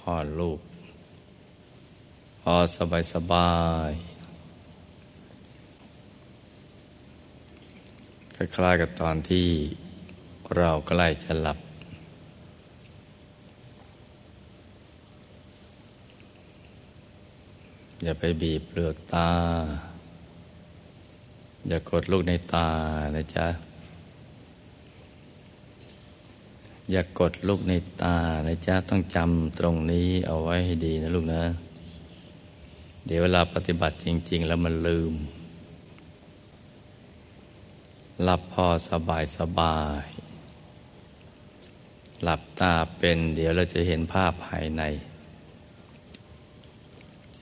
คลอดลูก พอสบายสบายคล้ายๆกับตอนที่เราใกล้จะหลับ อย่าไปบีบเปลือกตา อย่ากดลูกในตานะจ๊ะ อย่ากดลูกในตานะจ๊ะต้องจำตรงนี้เอาไว้ให้ดีนะลูกนะ เดี๋ยวเวลาปฏิบัติจริง ๆ แล้วมันลืมหลับพอสบายสบาย หลับตาเป็น เดี๋ยวเราจะเห็นภาพภายใน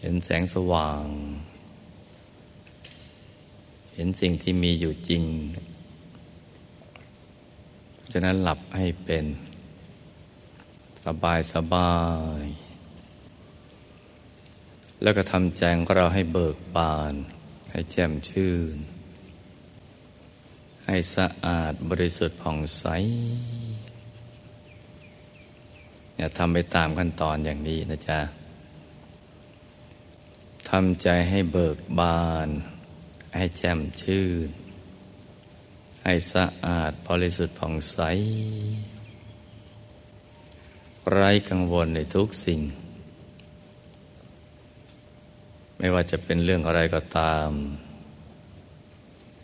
เห็นแสงสว่าง เห็นสิ่งที่มีอยู่จริง ฉะนั้นหลับให้เป็น สบายสบาย แล้วก็ทำแจงของเราให้เบิกบาน ให้แจ่มชื่น ให้สะอาดบริสุทธิ์ผ่องใสอย่าทำไปตามขั้นตอนอย่างนี้นะจ๊ะทำใจให้เบิกบาน ให้แจ่มชื่น ให้สะอาดบริสุทธิ์ผ่องใส ไร้กังวลในทุกสิ่ง ไม่ว่าจะเป็นเรื่องอะไรก็ตาม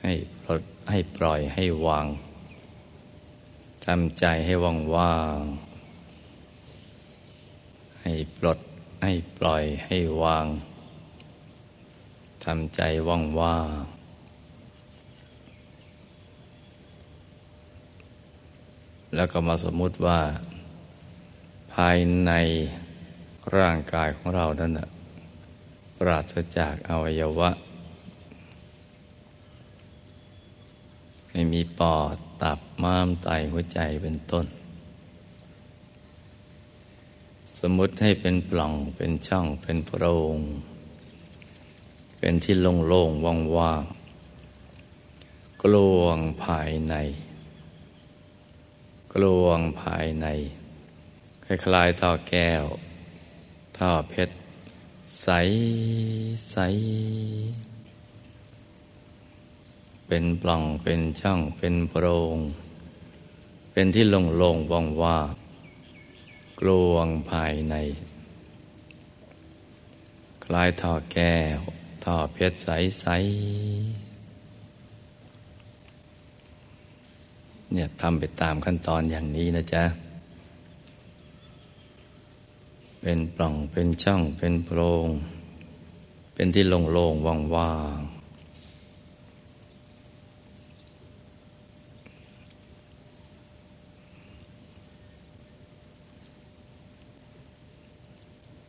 ให้ปลดให้ปล่อยให้วางทำใจให้ว่างว่างให้ปลดให้ปล่อยให้วางทำใจว่างว่าง แล้วก็มาสมมุติว่า ภายในร่างกายของเรานั้นนะปราศจากอวัยวะ ไม่มีปอดตับม้ามไตหัวใจเป็นต้น สมมติให้เป็นปล่องเป็นช่องเป็นโพรงเป็นที่โล่งๆว่างๆกลวงภายใน กลวงภายใน คล้ายๆท่อแก้ว ท่อเพชร ใสใส เป็นปล่องเป็นช่องเป็นโพรง เป็นที่โล่งๆว่างว่า กลวงภายใน คล้ายท่อแก้ว ท่อเพชรใสใส เนี่ยทำไปตามขั้นตอนอย่างนี้นะจ๊ะ เป็นปล่องเป็นช่องเป็นโพรง เป็นที่โล่งๆว่างๆ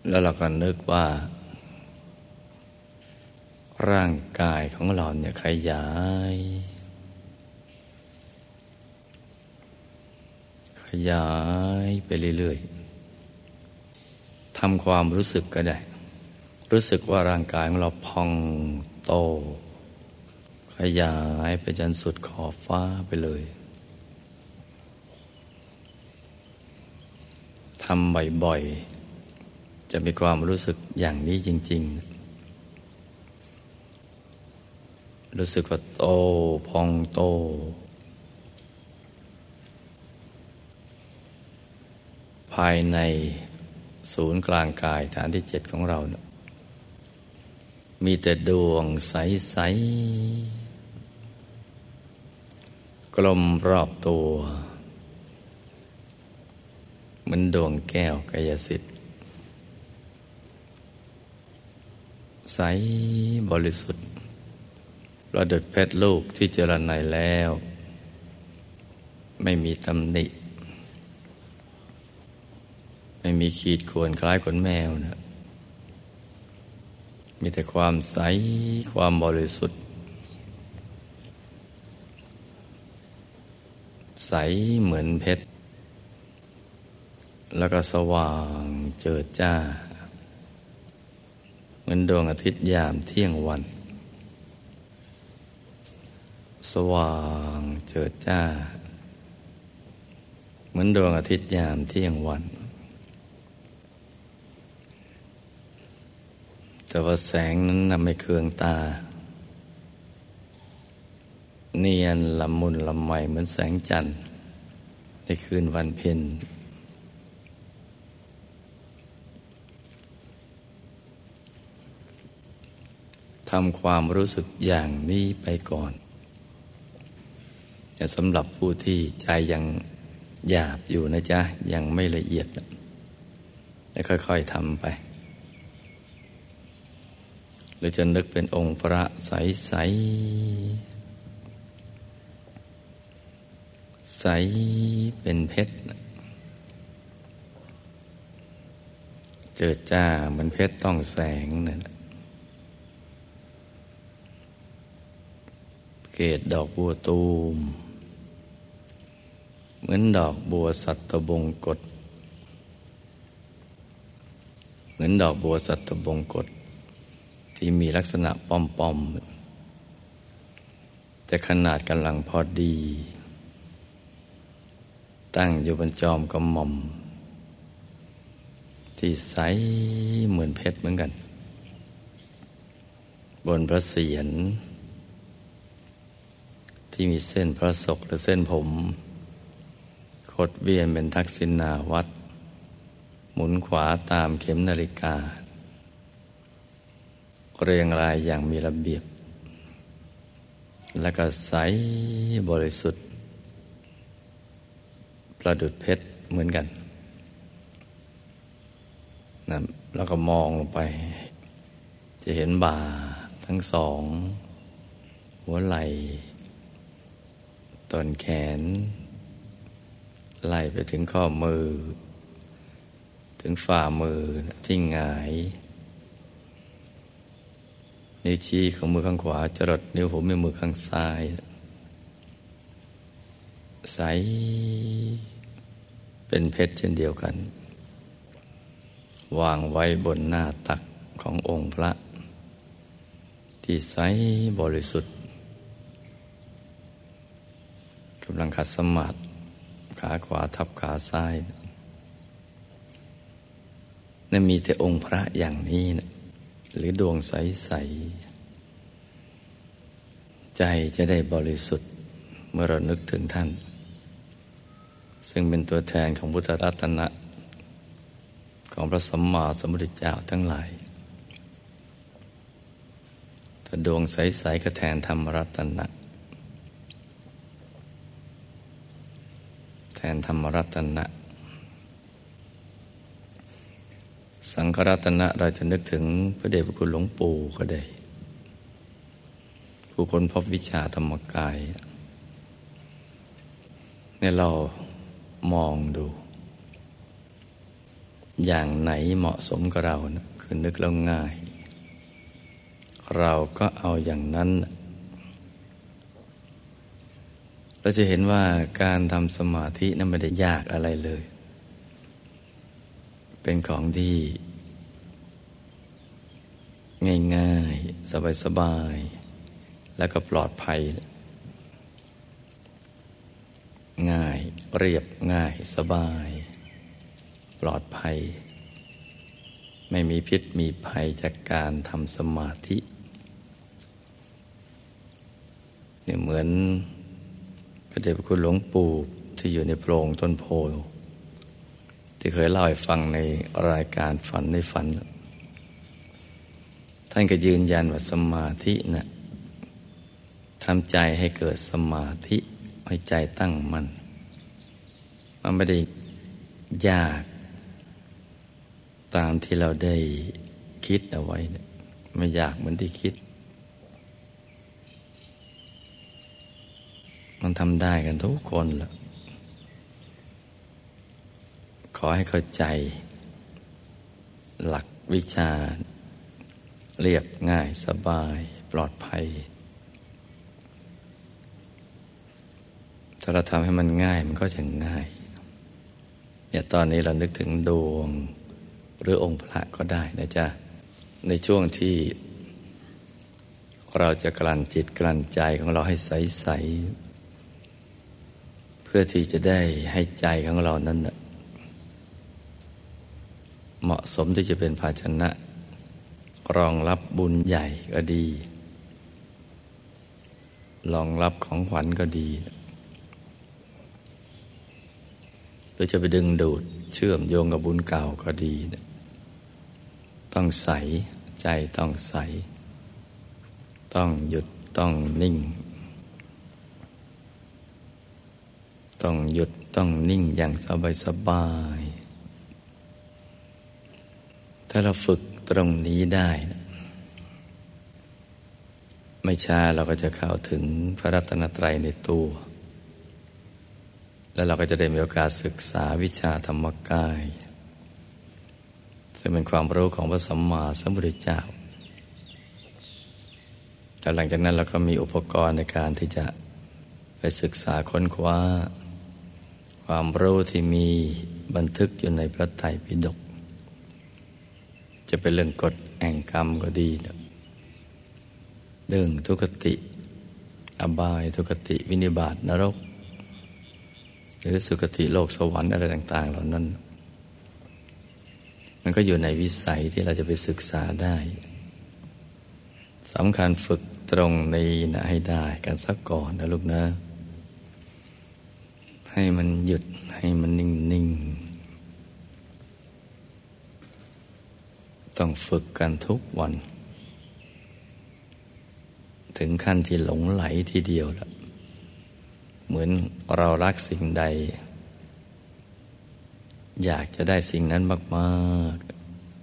แล้วเราก็นึกว่า ร่างกายของเราเนี่ยขยาย ยายไปเรื่อยๆทำความรู้สึกก็ได้ รู้สึกว่าร่างกายของเราพองโต ขยายไปจนสุดขอบฟ้าไปเลยทำบ่อยๆ จะมีความรู้สึกอย่างนี้จริง ๆ รู้สึกว่าโต พองโต ภายในศูนย์กลางกายฐานที่เจ็ดของเรานะมีแต่ดวงใส ๆ กลมรอบตัว เหมือนดวงแก้วกายสิทธิ์ ใสบริสุทธิ์ประดุดเพชรลูกที่เจริญในแล้ว ไม่มีตำหนิ ไม่มีขีดข่วนคล้ายขนแมวนะมีแต่ความใสความบริสุทธิ์ ใสเหมือนเพชร แล้วก็สว่างเจิดจ้า เหมือนดวงอาทิตย์ยามเที่ยงวัน สว่างเจิดจ้า เหมือนดวงอาทิตย์ยามเที่ยงวัน แต่ว่าแสงนั้นนำไม่เคืองตา เนียนละมุนละไมเหมือนแสงจันทร์ในคืนวันเพ็ญทำความรู้สึกอย่างนี้ไปก่อนแต่สำหรับผู้ที่ใจยังหยาบอยู่นะจ๊ะ ยังไม่ละเอียดแล้วค่อย ๆทำไป หรือจะนึกเป็นองค์พระใสใสใสเป็นเพชร เจิดจ้าเหมือนเพชรต้องแสงนั่นเกตดอกบัวตูม เหมือนดอกบัวสัตบงกฎเหมือนดอกบัวสัตบงกฎ ที่มีลักษณะป้อมๆ แต่ขนาดกำลังพอดี ตั้งอยู่บนจอมกระหม่อม ที่ใสเหมือนเพชรเหมือนกัน บนพระเศียรที่มีเส้นพระศกหรือเส้นผมคดเวียนเป็นทักษิณาวัด หมุนขวาตามเข็มนาฬิกา เรียงรายอย่างมีระเบียบ และก็ใสบริสุทธิ์ ประดุดเพชรเหมือนกันนะแล้วก็มองลงไป จะเห็นบ่าทั้งสอง หัวไหล่ต้นแขน ไล่ไปถึงข้อมือ ถึงฝ่ามือที่หงาย นิ้วชี้ของมือข้างขวาจรดนิ้วหัวแม่มือข้างซ้าย ใส เป็นเพชรเช่นเดียวกัน วางไว้บนหน้าตักขององค์พระ ที่ใสบริสุทธิ์กำลังขัดสมาธิขาขวาทับขาซ้ายนั่นมีแต่องค์พระอย่างนี้นะ หรือดวงใส ๆ ใจจะได้บริสุทธิ์เมื่อเรานึกถึงท่าน ซึ่งเป็นตัวแทนของพุทธรัตนะของพระสัมมาสัมพุทธเจ้าทั้งหลายถ้าดวงใส ๆ ก็แทนธรรมรัตนะ แทนธรรมรัตนะ สังฆรัตนะเราจะนึกถึงพระเดชพระคุณหลวงปู่ก็ได้ ผู้คนพบวิชาธรรมกายเนี่ยเรามองดู อย่างไหนเหมาะสมกับเรานะคือนึกแล้วง่าย เราก็เอาอย่างนั้น เราจะเห็นว่าการทำสมาธินั้นไม่ได้ยากอะไรเลย เป็นของที่ ง่ายๆ สบายๆ แล้วก็ปลอดภัย ง่ายเรียบง่ายสบาย ปลอดภัย ไม่มีพิษมีภัยจากการทำสมาธิเนี่ยเหมือนพระเดชพระคุณหลวงปู่ที่อยู่ในโพรงต้นโพ ที่เคยเล่าให้ฟังในรายการฝันในฝัน ท่านก็ยืนยันว่าสมาธินะ่ะทำใจให้เกิดสมาธิให้ใจตั้งมัน่นมันไม่ได้ยาก ตามที่เราได้คิดเอาไว้นะไม่ยากเหมือนที่คิด มันทำได้กันทุกคนแหละข อให้เข้าใจ หลักวิชา เรียบง่ายสบายปลอดภัย ถ้าเราทำให้มันง่ายมันก็จะง่ายเนี่ยตอนนี้เรานึกถึงดวง หรือองค์พระก็ได้นะจ๊ะ ในช่วงที่เราจะกลั่นจิตกลั่นใจของเราให้ใสๆเพื่อที่จะได้ให้ใจของเรานั้น เหมาะสมที่จะเป็นภาชนะ รองรับบุญใหญ่ก็ดี รองรับของขวัญก็ดีหรือจะไปดึงดูดเชื่อมโยงกับบุญเก่าก็ดี ต้องใสใจต้องใส ต้องหยุดต้องนิ่ง ต้องหยุดต้องนิ่งอย่างสบายสบาย ถ้าเราฝึกตรงนี้ได้ ไม่ช้าเราก็จะเข้าถึงพระรัตนตรัยในตัว แล้วเราก็จะได้มีโอกาสศึกษาวิชาธรรมกาย ซึ่งเป็นความรู้ของพระสัมมาสัมพุทธเจ้าแต่หลังจากนั้นเราก็มีอุปกรณ์ในการที่จะไปศึกษาค้นคว้า ความรู้ที่มีบันทึกอยู่ในพระไตรปิฎก จะเป็นเรื่องกฎแห่งกรรมก็ดีเรื่องทุกติ อบายทุกติวินิบาตนรก หรือสุคติโลกสวรรค์อะไรต่าง ๆ เหล่านั้น มันก็อยู่ในวิสัยที่เราจะไปศึกษาได้สำคัญฝึกตรงนี้นะให้ได้กันสักก่อนนะลูกนะ ให้มันหยุดให้มันนิ่ง ๆ ต้องฝึกกันทุกวัน ถึงขั้นที่หลงไหลทีเดียวล้วเหมือนเรารักสิ่งใด อยากจะได้สิ่งนั้นมาก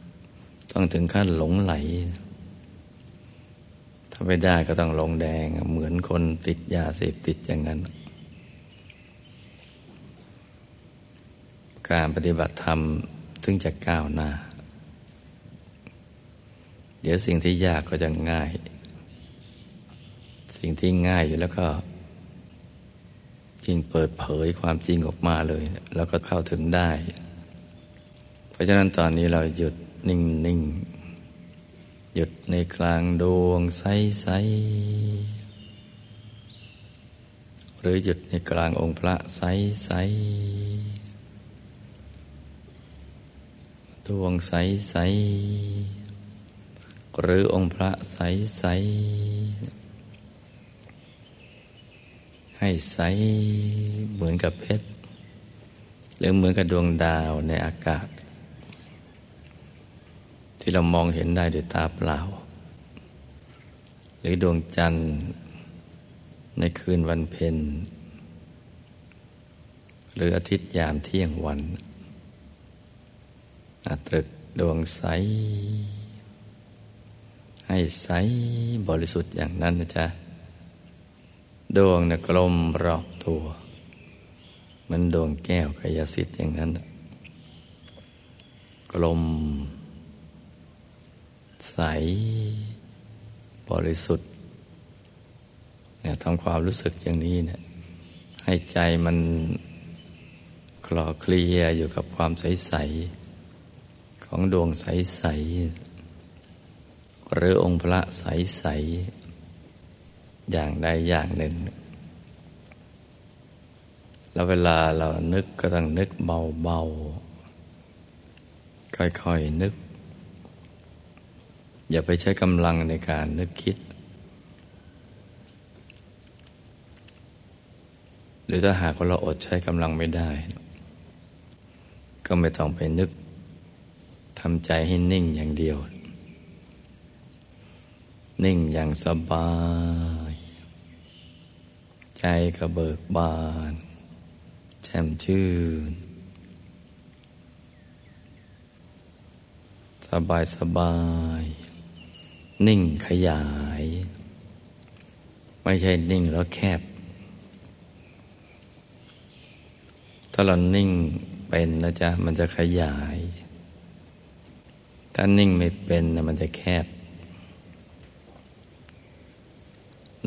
ๆ ต้องถึงขั้นหลงไหล ถ้าไม่ได้ก็ต้องลงแดง เหมือนคนติดยาเสพติดอย่างนั้น การปฏิบัติธรรมถึงจะก้าวหน้า เดี๋ยวสิ่งที่ยากก็จะง่าย สิ่งที่ง่ายอยู่แล้วก็จริงเปิดเผยความจริงออกมาเลย แล้วก็เข้าถึงได้ เพราะฉะนั้นตอนนี้เราหยุดนิ่งนิ่งหยุดในกลางดวงใสใสหรือหยุดในกลางองค์พระใสใสดวงใสใส หรือองค์พระใสใสให้ใสเหมือนกับเพชร หรือเหมือนกับดวงดาวในอากาศ ที่เรามองเห็นได้ด้วยตาเปล่า หรือดวงจันทร์ในคืนวันเพ็ญหรืออาทิตย์ยามเที่ยงวันอาตรึกดวงใส ให้ใสบริสุทธิ์อย่างนั้นนะจ๊ะ ดวงนี่ยกลมรอบตัว มันดวงแก้วกายสิทธิ์อย่างนั้น กลม ใส บริสุทธิ์เนี่ยทำความรู้สึกอย่างนี้เนี่ยให้ใจมันคลอเคลียอยู่กับความใส ๆ ของดวงใส ๆ หรือองค์พระใส ๆ อย่างใดอย่างหนึ่ง แล้วเวลาเรานึกก็ต้องนึกเบา ๆ ค่อย ๆ นึก อย่าไปใช้กำลังในการนึกคิด หรือถ้าหากว่าเราอดใช้กำลังไม่ได้ ก็ไม่ต้องไปนึกทำใจให้นิ่งอย่างเดียว นิ่งอย่างสบาย ใจก็เบิกบาน แช่มชื่น สบายสบาย นิ่งขยาย ไม่ใช่นิ่งแล้วแคบ ถ้าเรานิ่งเป็นนะจ๊ะ มันจะขยาย ถ้านิ่งไม่เป็นนะมันจะแคบ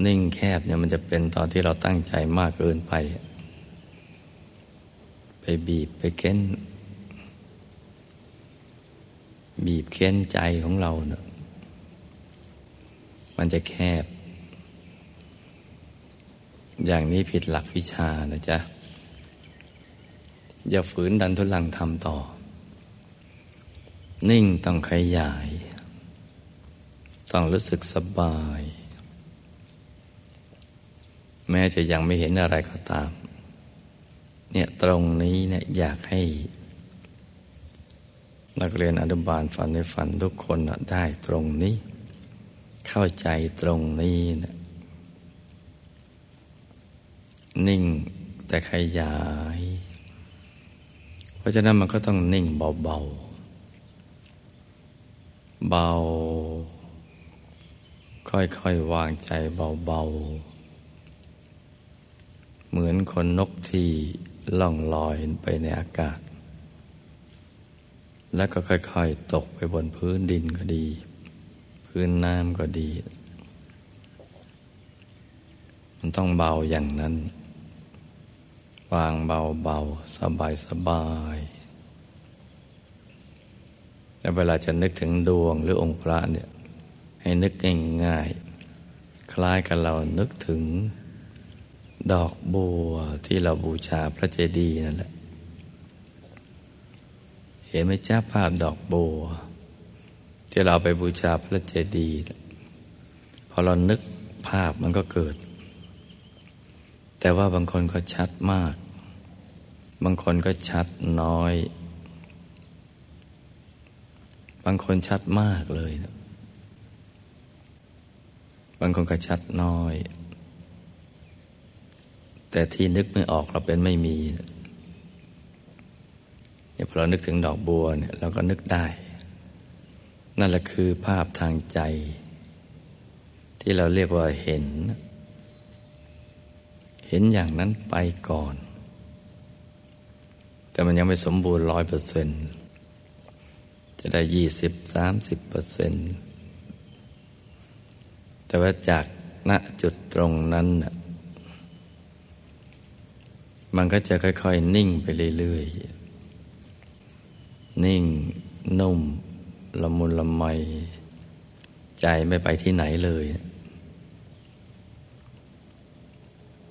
นิ่งแคบเนี่ยมันจะเป็นตอนที่เราตั้งใจมากเกินไป ไปบีบไปเค้น บีบเค้นใจของเราเนะมันจะแคบ อย่างนี้ผิดหลักวิชานะจ๊ะ อย่าฝืนดันทุลังทำต่อ นิ่งต้องขยาย ต้องรู้สึกสบาย แม้จะยังไม่เห็นอะไรก็ตาม เนี่ยตรงนี้เนี่ยอยากให้ นักเรียนอนุบาลฝันในฝันทุกคนได้ตรงนี้ เข้าใจตรงนี้นะนิ่งแต่ขยาย เพราะฉะนั้นมันก็ต้องนิ่งเบาๆเบา ค่อยๆวางใจเบาๆ เหมือนคนนกที่ล่องลอยไปในอากาศ แล้วก็ค่อยๆ ตกไปบนพื้นดินก็ดี พื้นน้ำก็ดี มันต้องเบาอย่างนั้น วางเบาเบาสบายสบายแต่เวลาจะนึกถึงดวงหรือองค์พระเนี่ย ให้นึกง่ายๆคล้ายกับเรานึกถึง ดอกบัวที่เราบูชาพระเจดีย์นั่นแหละ เห็นไหมจ้าภาพดอกบัว ที่เราไปบูชาพระเจดีย์พอเรานึกภาพมันก็เกิด แต่ว่าบางคนก็ชัดมาก บางคนก็ชัดน้อย บางคนชัดมากเลยบางคนก็ชัดน้อย แต่ที่นึกไม่ออกเราเป็นไม่มีเนี่ยพอเรานึกถึงดอกบัวเนี่ยเราก็นึกได้ นั่นแหละคือภาพทางใจ ที่เราเรียกว่าเห็น เห็นอย่างนั้นไปก่อน แต่มันยังไม่สมบูรณ์ร้อยเปอร์เซ็นต์จะได้ยี่สิบสามสิบเปอร์เซ็นต์แต่ว่าจากณจุดตรงนั้น มันก็จะค่อยๆ นิ่งไปเรื่อยๆ นิ่ง นุ่ม ละมุนละไม ใจไม่ไปที่ไหนเลย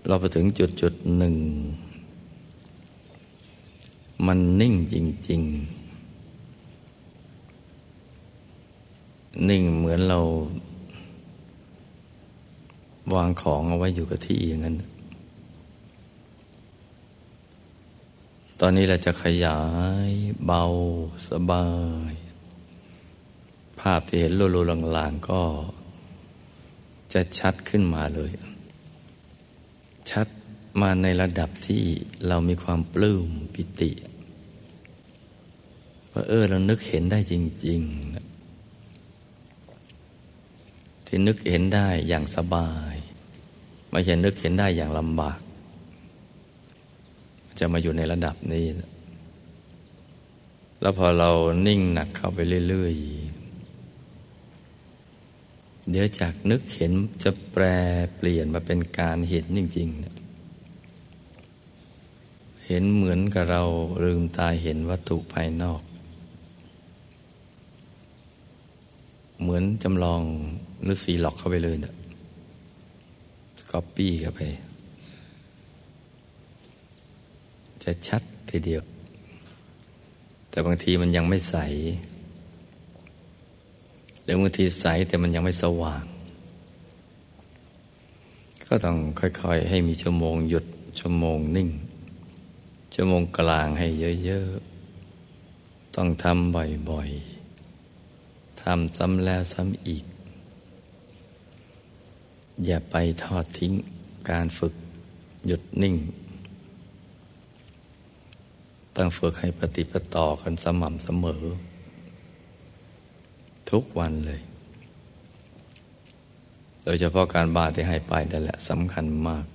เราไปถึงจุดจุดหนึ่ง มันนิ่งจริง ๆ นิ่งเหมือนเรา วางของเอาไว้อยู่กับที่อย่างนั้น ตอนนี้เราจะขยายเบาสบาย ภาพที่เห็นโลๆลางๆก็ จะชัดขึ้นมาเลย ชัดมาในระดับที่เรามีความปลื้มปิติว่าเออเรานึกเห็นได้จริงๆที่นึกเห็นได้อย่างสบาย ไม่ใช่นึกเห็นได้อย่างลำบาก จะมาอยู่ในระดับนี้ แล้วพอเรานิ่งหนักเข้าไปเรื่อยๆ เดี๋ยวจากนึกเห็นจะแปรเปลี่ยนมาเป็นการเห็นจริงๆ เห็นเหมือนกับเราลืมตาเห็นวัตถุภายนอก เหมือนจำลองหรือสีหลอกเข้าไปเลยเนะี่ยก๊อปปี้เข้าไป จะชัดทีเดียว แต่บางทีมันยังไม่ใสหรือบางทีใสแต่มันยังไม่สว่าง ก็ต้องค่อยๆ ให้มีชั่วโมงหยุดชั่วโมงนิ่ง ชั่วโมงกลางให้เยอะๆ ต้องทำบ่อยๆทำซ้ำแล้วซ้ำอีก อย่าไปทอดทิ้งการฝึกหยุดนิ่ง ต้องฝึกให้ปฏิปต่อกันสม่ำเสมอ ทุกวันเลย โดยเฉพาะการบาที่ให้ไปนั่นแหละสำคัญมาก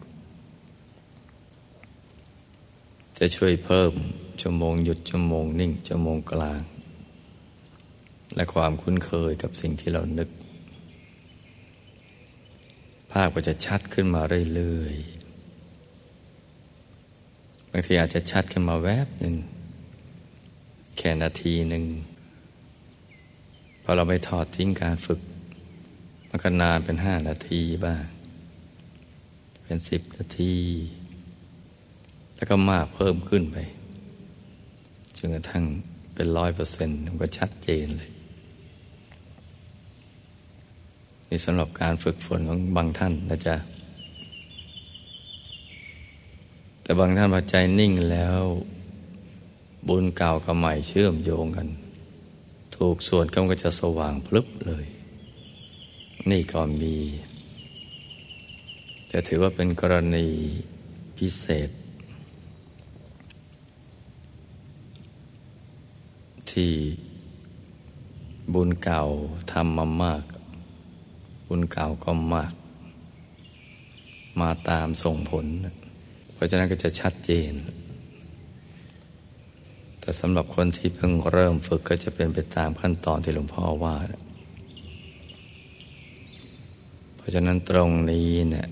จะช่วยเพิ่มชั่วโมงหยุดชั่วโมงนิ่งชั่วโมงกลาง และความคุ้นเคยกับสิ่งที่เรานึก ภาพก็จะชัดขึ้นมาเรื่อยๆ บางทีอาจจะชัดขึ้นมาแวบหนึ่งแค่นาทีหนึ่งพอเราไม่ทอดทิ้งการฝึกมันก็นานเป็นห้านาทีบ้าง เป็นสิบนาที แล้วก็มากเพิ่มขึ้นไปจนกระทั่งเป็นร้อยเปอร์เซ็นต์มันก็ชัดเจนเลยนี่สำหรับการฝึกฝนของบางท่านนะจ๊ะ แต่บางท่านพอใจนิ่งแล้ว บุญเก่ากับใหม่เชื่อมโยงกัน ถูกส่วนก็ก็จะสว่างพลึบเลย นี่ก็มี จะถือว่าเป็นกรณีพิเศษ ที่บุญเก่าทำมามาก บุญเก่าก็มาก มาตามส่งผล เพราะฉะนั้นก็จะชัดเจน แต่สำหรับคนที่เพิ่งเริ่มฝึกก็จะเป็นไปตามขั้นตอนที่หลวงพ่อว่า เพราะฉะนั้นตรงนี้เนี่ย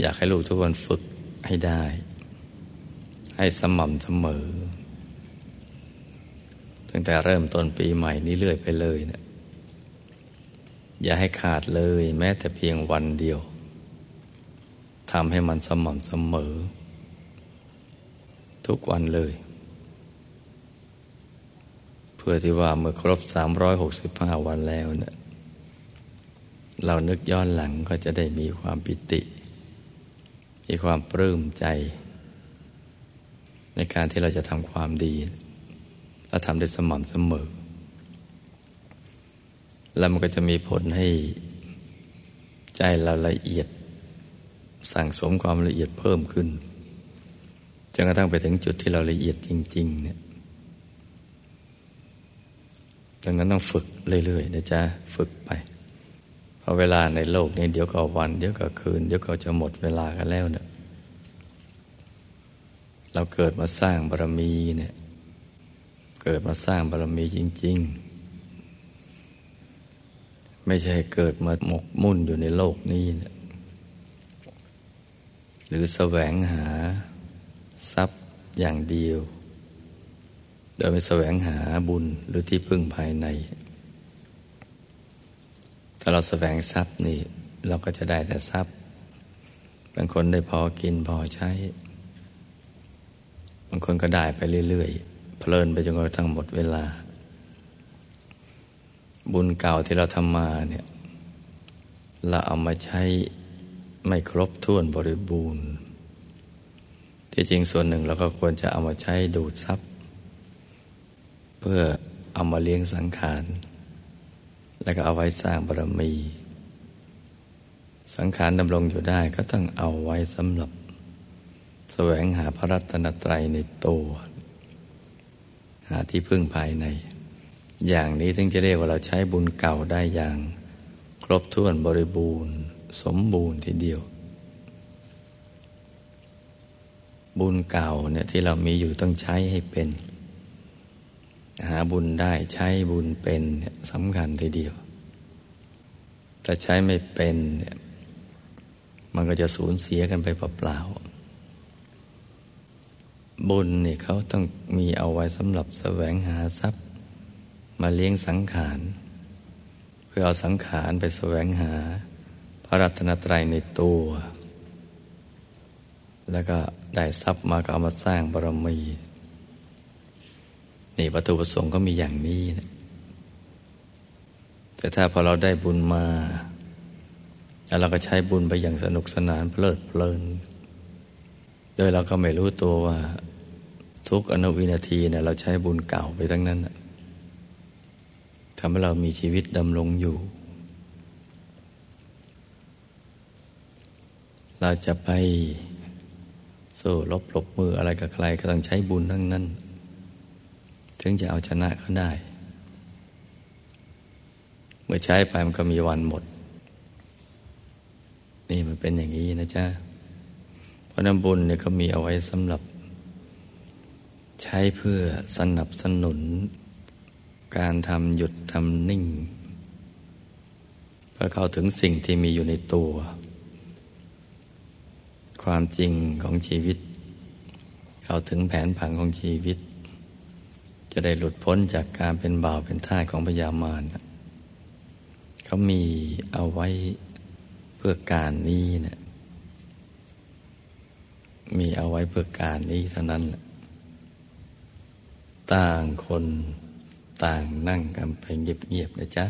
อยากให้ลูกทุกคนฝึกให้ได้ ให้สม่ำเสมอ ตั้งแต่เริ่มต้นปีใหม่นี้เรื่อยไปเลยเนะี่ยอย่าให้ขาดเลยแม้แต่เพียงวันเดียว ทำให้มันสม่ำเสมอ ทุกวันเลย เพื่อที่ว่าเมื่อครบ 365 วันแล้วเนะี่ยเรานึกย้อนหลังก็จะได้มีความปิติ มีความปลื้มใจ ในการที่เราจะทำความดีและทำได้สม่ำเสมอ แล้วมันก็จะมีผลให้ใจเราละเอียด สั่งสมความละเอียดเพิ่มขึ้นจนกระทั่งไปถึงจุดที่เราละเอียดจริง ๆ เนี่ยดังนั้นต้องฝึกเรื่อยๆนะจ๊ะฝึกไปเพราะเวลาในโลกนี้เดี๋ยวก็วัน เดี๋ยวก็คืน เดี๋ยวก็จะหมดเวลากันแล้วเนี่ยเราเกิดมาสร้างบารมีเนี่ย เกิดมาสร้างบารมีจริง ๆ ไม่ใช่เกิดมาหมกมุ่นอยู่ในโลกนี้นะห รือแสวงหาทรัพย์อย่างเดียว โดยไม่แสวงหาบุญหรือที่พึ่งภายใน ถ้าเราแสวงทรัพย์นี่เราก็จะได้แต่ทรัพย์ บางคนได้พอกินพอใช้ บางคนก็ได้ไปเรื่อยๆ เพลินไปจนกระทั่งหมดเวลา บุญเก่าที่เราทำมาเนี่ย เราเอามาใช้ ไม่ครบถ้วนบริบูรณ์ ที่จริงส่วนหนึ่งเราก็ควรจะเอามาใช้ดูดซับเพื่อเอามาเลี้ยงสังขาร แล้วก็เอาไว้สร้างบารมี สังขารดำรงอยู่ได้ก็ต้องเอาไว้สำหรับ แสวงหาพระรัตนตรัยในตัวหาที่พึ่งภายใน อย่างนี้ถึงจะเรียกว่าเราใช้บุญเก่าได้อย่าง ครบถ้วนบริบูรณ์ สมบูรณ์ทีเดียว บุญเก่าเนี่ยที่เรามีอยู่ต้องใช้ให้เป็น หาบุญได้ใช้บุญเป็นเนี่ยสำคัญทีเดียว แต่ใช้ไม่เป็นเนี่ยมันก็จะสูญเสียกันไปเปล่าๆ บุญเนี่ยเขาต้องมีเอาไว้สำหรับแสวงหาทรัพย์ มาเลี้ยงสังขาร เพื่อเอาสังขารไปแสวงหา ระรัตนตรัยในตัว แล้วก็ได้ทรัพย์มาก็เอามาสร้างบารมีนี่วัตถุประสงค์ก็มีอย่างนี้นะแต่ถ้าพอเราได้บุญมา แล้วเราก็ใช้บุญไปอย่างสนุกสนานเพลิดเพลิน โดยเราก็ไม่รู้ตัวว่า ทุกอนุวินาทีเนี่ยเราใช้บุญเก่าไปทั้งนั้นทำให้เรามีชีวิตดำรงอยู่ เราจะไปสู้ลบหลบมืออะไรกับใครก็ต้องใช้บุญทั้งนั้น ถึงจะเอาชนะเขาได้ เมื่อใช้ไปมันก็มีวันหมด นี่มันเป็นอย่างนี้นะจ๊ะเพราะน้ำบุญเนี่ยก็มีเอาไว้สำหรับ ใช้เพื่อสนับสนุน การทำหยุดทำนิ่ง เพื่อเข้าถึงสิ่งที่มีอยู่ในตัว ความจริงของชีวิต เข้าถึงแผนผังของชีวิต จะได้หลุดพ้นจากการเป็นบ่าวเป็นท่าของพยามารเขามีเอาไว้เพื่อการนี้เนะี่ยมีเอาไว้เพื่อการนี้เท่านั้นแหละต่างคนต่างนั่งกันไปเงียบๆนะจ๊ะ